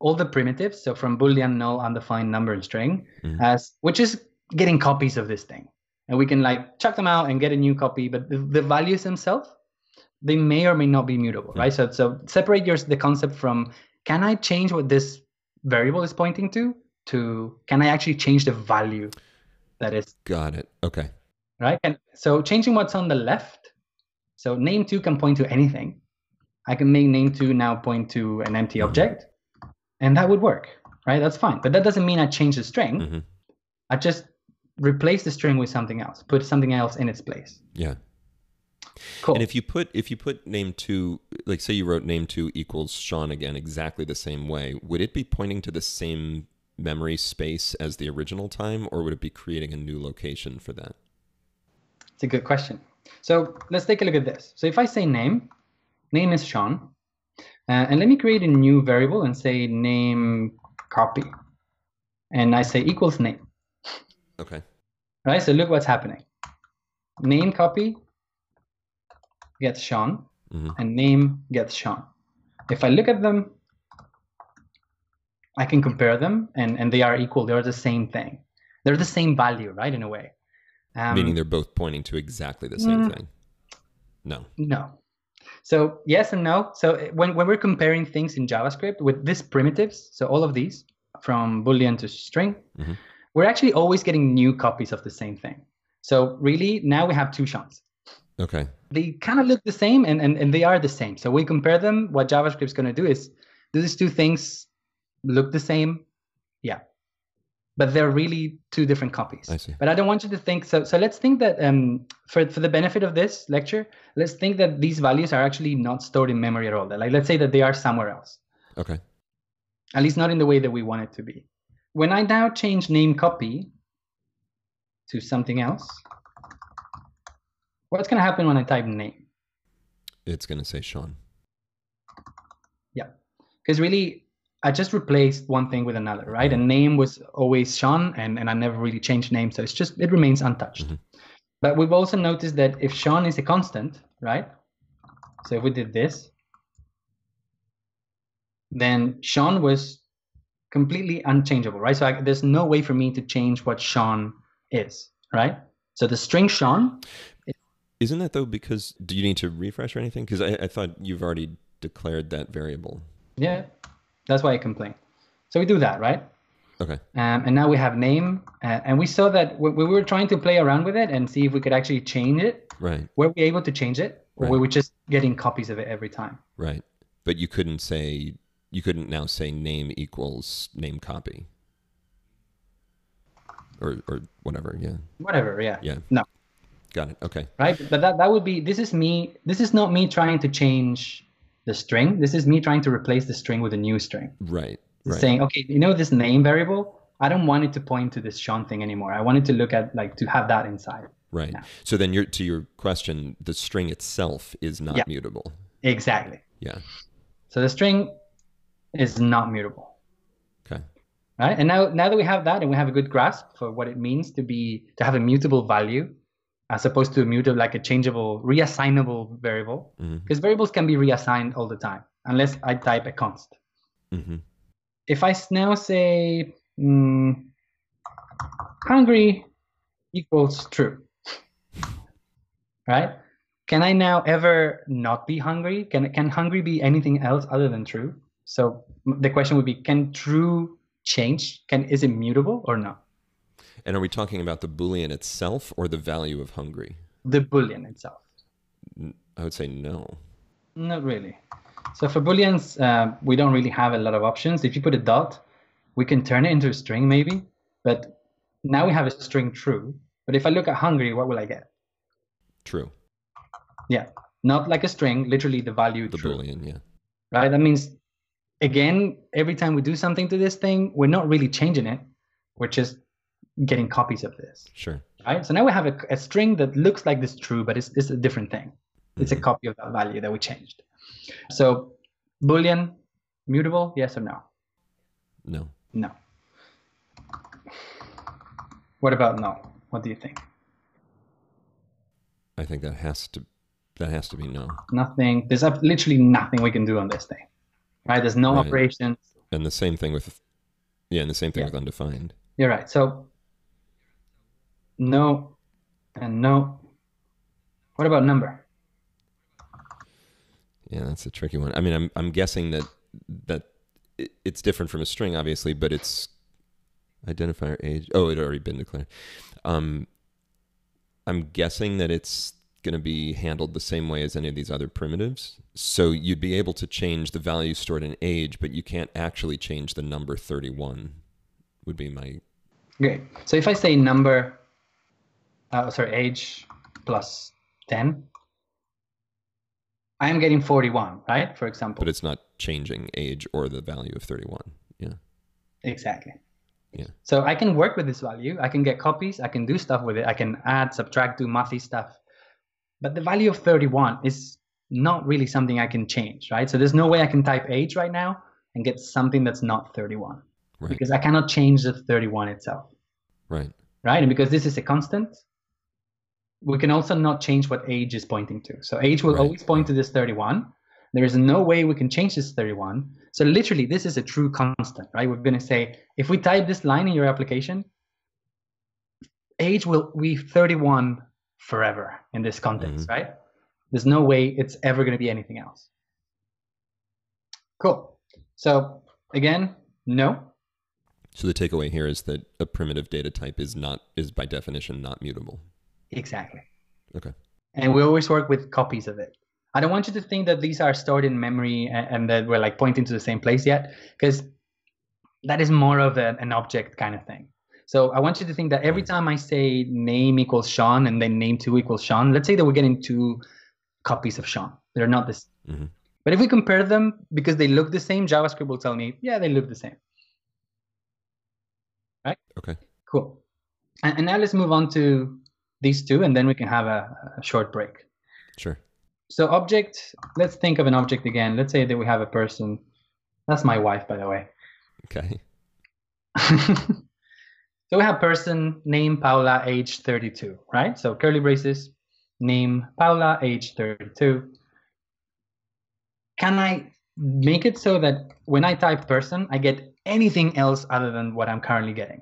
all the primitives, so from boolean, null, undefined, number, and string,
Mhm.
as which is getting copies of this thing, and we can like chuck them out and get a new copy. But the, the values themselves, they may or may not be mutable, right? So so separate yours the concept from can I change what this variable is pointing to to can I actually change the value that is
Got it. Okay.
right? And so changing what's on the left. So name two can point to anything. I can make name two now point to an empty
Mhm.
object, and that would work, right? That's fine. But that doesn't mean I change the string.
hmm
I just replace the string with something else, put something else in its place.
Yeah.
Cool.
And if you put if you put name two, like say you wrote name two equals Sean again exactly the same way, would it be pointing to the same memory space as the original time, or would it be creating a new location for that?
It's a good question. So let's take a look at this. So if I say name, name is Sean, uh, and let me create a new variable and say name copy, and I say equals name.
Okay.
right? So look what's happening. Name copy gets Sean,
hmm
and name gets Sean. If I look at them, I can compare them, and, and they are equal. They're the same thing. They're the same value, right? In a way. Um,
Meaning they're both pointing to exactly the same
Mm.
thing. No.
No. So yes and no. So when, when we're comparing things in JavaScript with these primitives, so all of these from Boolean to string,
Mhm.
we're actually always getting new copies of the same thing. So really now we have two Seans.
Okay.
they kind of look the same and, and, and they are the same. So we compare them. What JavaScript is going to do is do these two things look the same? Yeah. But they're really two different copies.
I see.
But I don't want you to think so. So let's think that um, for, for the benefit of this lecture, let's think that these values are actually not stored in memory at all. Like let's say that they are somewhere else,
Okay.
at least not in the way that we want it to be. When I now change name copy to something else, what's going to happen when I type name?
It's gonna say Sean.
Yeah, because really i just replaced one thing with another right and name was always sean and, and i never really changed name so it's just it remains untouched
Mhm.
but we've also noticed that if sean is a constant right so if we did this then sean was completely unchangeable right so I, there's no way for me to change what sean is right so the string sean
Isn't that though because do you need to refresh or anything? Because I, I thought you've already declared that variable.
yeah that's why i complain so we do that right
Okay.
Um, and now we have name, uh, and we saw that when we were trying to play around with it and see if we could actually change it.
Right.
Were we able to change it, or
Right.
were we just getting copies of it every time?
Right. But you couldn't say you couldn't now say name equals name copy. Or or whatever, yeah.
Whatever, yeah.
Yeah.
No,
Got it. Okay.
right? But that that would be. This is me. This is not me trying to change the string. This is me trying to replace the string with a new string.
Right. Right.
Saying, okay, you know this name variable. I don't want it to point to this Sean thing anymore. I want it to look at like to have that inside.
Right.
Yeah.
So then you're to your question, the string itself is not
Yeah.
mutable.
Exactly.
Yeah.
So the string is not mutable.
Okay.
right and now now that we have that and we have a good grasp for what it means to be to have a mutable value as opposed to a mutable like a changeable reassignable variable.
Mm-hmm.
because variables can be reassigned all the time unless i type a const.
Hmm
if I now say mm, hungry equals true right? Can i now ever not be hungry? Can can hungry be anything else other than true? So the question would be can true change? Can is it mutable or not
And are we talking about the boolean itself or the value of hungry?
the boolean itself.
I would say no.
not really. So for booleans uh, we don't really have a lot of options. If you put a dot we can turn it into a string maybe but now we have a string true. But if i look at hungry, what will i get?
True.
yeah. Not like a string literally the value
The
true.
boolean, yeah.
right? That means again every time we do something to this thing we're not really changing it. We're just getting copies of this
Sure.
right so now we have a, a string that looks like this true but it's, it's a different thing it's a
Mhm.
copy of that value that we changed so boolean mutable yes or no
No.
no what about null what do you think
I think that has to that has to be no.
nothing there's literally nothing we can do on this thing right there's no
Right.
operations
And the same thing with yeah, and the same thing
Yeah.
with undefined.
You're right. So no and no. What about number?
Yeah, that's a tricky one. I mean, I'm I'm guessing that that it's different from a string, obviously, but it's Identifier age. Oh, it already been declared. Um, I'm guessing that it's going to be handled the same way as any of these other primitives. So you'd be able to change the value stored in age, but you can't actually change the number 31. Would be my.
Great. So if I say number, uh, sorry, age plus 10, I am getting 41, right? For example.
But it's not changing age or the value of 31. Yeah.
Exactly.
Yeah.
So I can work with this value. I can get copies. I can do stuff with it. I can add, subtract, do mathy stuff. But the value of 31 is not really something I can change, right? So there's no way I can type age right now and get something that's not 31
Right.
because I cannot change the 31 itself,
Right.
right? And because this is a constant, we can also not change what age is pointing to. So age will
Right.
always point to this 31. There is no way we can change this 31. So literally, this is a true constant, right? We're going to say if we type this line in your application, age will be 31 forever in this context, mm-hmm. right? There's no way it's ever going to be anything else. Cool. So again, no.
So the takeaway here is that a primitive data type is not is by definition not mutable.
Exactly.
Okay.
And we always work with copies of it. I don't want you to think that these are stored in memory and, and that we're like pointing to the same place yet, because that is more of a, an object kind of thing. So I want you to think that every time I say name equals Sean and then name two equals Sean, let's say that we're getting two copies of Sean. They're not this.
Mhm.
But if we compare them because they look the same, JavaScript will tell me, yeah, they look the same. Right?
Okay.
Cool. And, and now let's move on to these two, and then we can have a, a short break.
Sure.
So object, let's think of an object again. Let's say that we have a person. That's my wife, by the way.
Okay.
so we have person, name Paula, age 32, right? So curly braces, name Paula, age 32. Can I make it so that when I type person, I get anything else other than what I'm currently getting?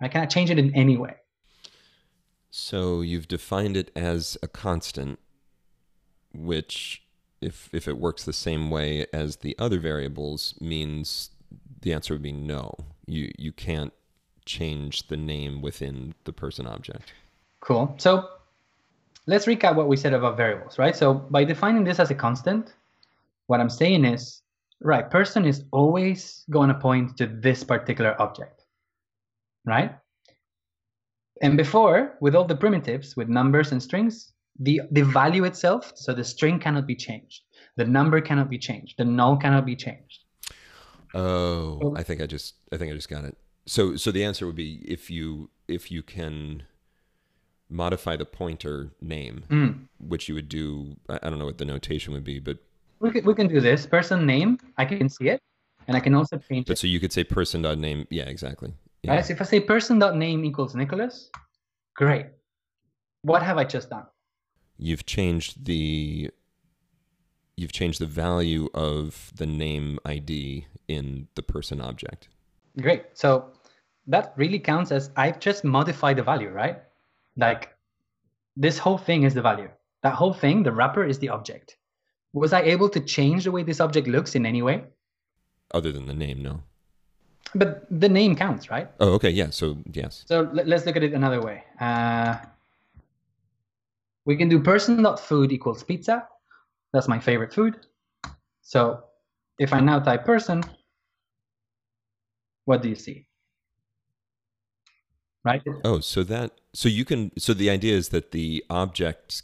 I cannot change it in any way.
So you've defined it as a constant, which, if if it works the same way as the other variables, means the answer would be no. You you can't change the name within the person object.
Cool. So let's recap what we said about variables, right? So by defining this as a constant, what I'm saying is, right, person is always going to point to this particular object, right? And before, with all the primitives, with numbers and strings, the, the value itself, so the string cannot be changed. The number cannot be changed. The null cannot be changed.
Oh,
So-
I think I just I think I just got it. So so the answer would be if you if you can modify the pointer name,
Mm.
which you would do. I I don't know what the notation would be, but
We, can, we can do this. Person name, I can see it, and I can also change
but
it.
so you could say person dot name. Yeah, exactly. Yeah.
Right? So if I say person.name equals Nicholas, great. What have I just done?
you've changed the you've changed the value of the name ID in the person object.
Great. So that really counts as I've just modified the value, right? Like this whole thing is the value. That whole thing, the wrapper is the object. Was I able to change the way this object looks in any way?
Other than the name, no.
But the name counts, right?
Oh, okay, yeah. So yes.
So let- let's look at it another way. Uh, we can do person.food equals pizza. That's my favorite food. So if I now type person, what do you see? Right?
Oh, so that so you can so the idea is that the object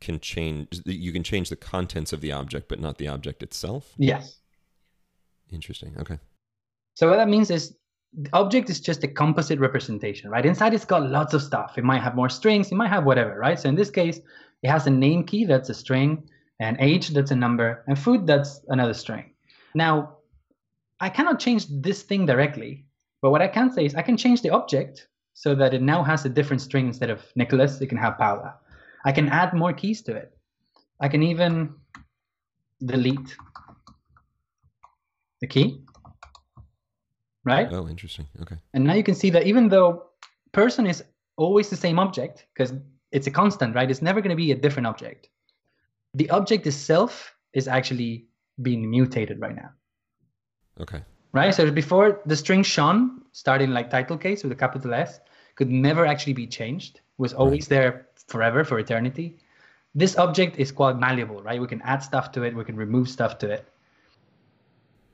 can change you can change the contents of the object but not the object itself.
Yes.
Interesting. Okay.
So what that means is the object is just a composite representation, right? Inside it's got lots of stuff. It might have more strings, it might have whatever, right? So in this case, it has a name key that's a string, and age that's a number, and food that's another string. Now, I cannot change this thing directly, but what I can say is I can change the object so that it now has a different string instead of Nicholas, it can have Paula. I can add more keys to it. I can even delete the key, right?
Oh, interesting. Okay.
And now you can see that even though person is always the same object, because it's a constant, right? It's never going to be a different object. The object itself is actually being mutated right now.
Okay.
right? So before the string Sean, starting like title case with a capital S, could never actually be changed. Was always right. there forever for eternity. This object is quite malleable, right? We can add stuff to it, we can remove stuff to it.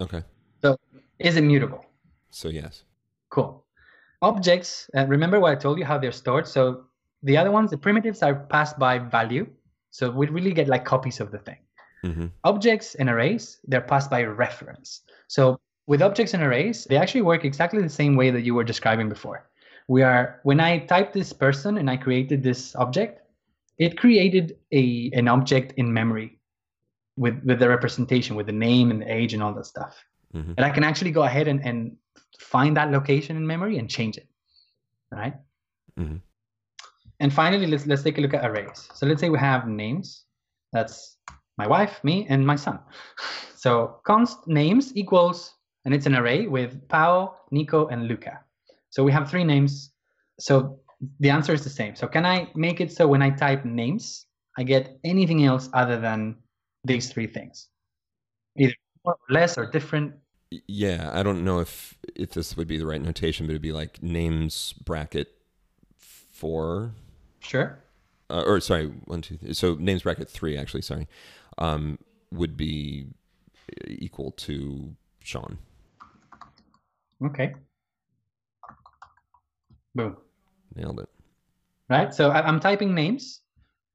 Okay.
So is it mutable?
So yes.
Cool. Objects, uh, remember what I told you how they're stored? So the other ones, the primitives are passed by value. So we really get like copies of the thing. Mm-hmm. Objects and arrays, they're passed by reference. So with objects and arrays, they actually work exactly the same way that you were describing before. We are when I typed this person and I created this object, it created a an object in memory with with the representation, with the name and the age and all that stuff. Mm-hmm. And I can actually go ahead and, and find that location in memory and change it. Right? Mm-hmm. And finally, let's let's take a look at arrays. So let's say we have names. That's my wife, me, and my son. So const names equals, and it's an array with Pao, Nico, and Luca. So we have three names. So the answer is the same. So can I make it so when I type names, I get anything else other than these three things? Either more or less or different.
Yeah, I don't know if if this would be the right notation, but it'd be like names bracket four.
Sure.
Uh, or sorry, one, two, three. So names bracket three, actually, sorry, um, would be equal to Sean.
Okay. Boom.
Nailed it.
Right. So I, am typing names,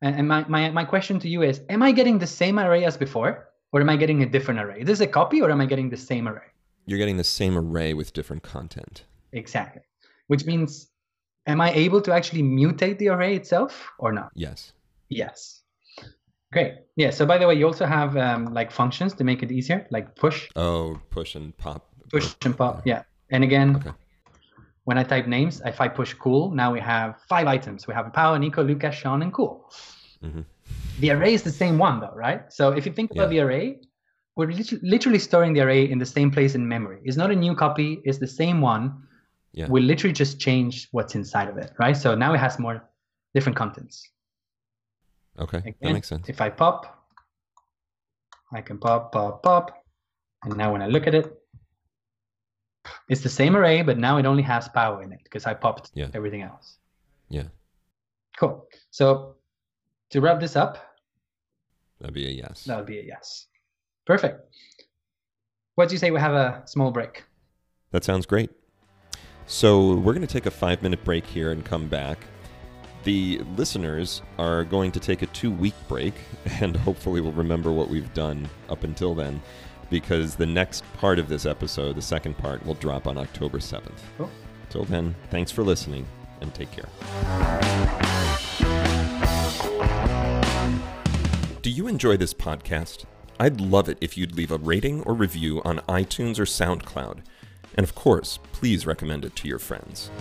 and, and my, my my question to you is: Am I getting the same array as before, or am I getting a different array? Is this a copy, or am I getting the same array?
You're getting the same array with different content.
Exactly. Which means, am I able to actually mutate the array itself or not?
Yes.
Yes. Great. Yeah. So by the way, you also have um, like functions to make it easier, like push.
Oh, push and pop.
Push and pop. Yeah. And again, okay when I type names, if I push cool, now we have five items. We have Pao, Nico, Lucas, Sean, and cool. Mm-hmm. The array is the same one though, right? So if you think about yeah. the array, we're literally storing the array in the same place in memory. It's not a new copy, it's the same one. Yeah. We literally just change what's inside of it, right? So now it has more different contents.
Okay, Again, that makes sense.
If I pop, I can pop, pop, pop. And now when I look at it, it's the same array, but now it only has Pao in it because I popped yeah. everything else.
Yeah.
Cool. So to wrap this up,
that'd be a yes.
That would be a yes. Perfect. What do you say we have a small break?
That sounds great. So we're going to take a five minute break here and come back. The listeners are going to take a two week break, and hopefully, we'll remember what we've done up until then because the next part of this episode, the second part, will drop on October 7th. Cool. Till then, thanks for listening and take care. Enjoy this podcast? I'd love it if you'd leave a rating or review on iTunes or SoundCloud. And of course, please recommend it to your friends.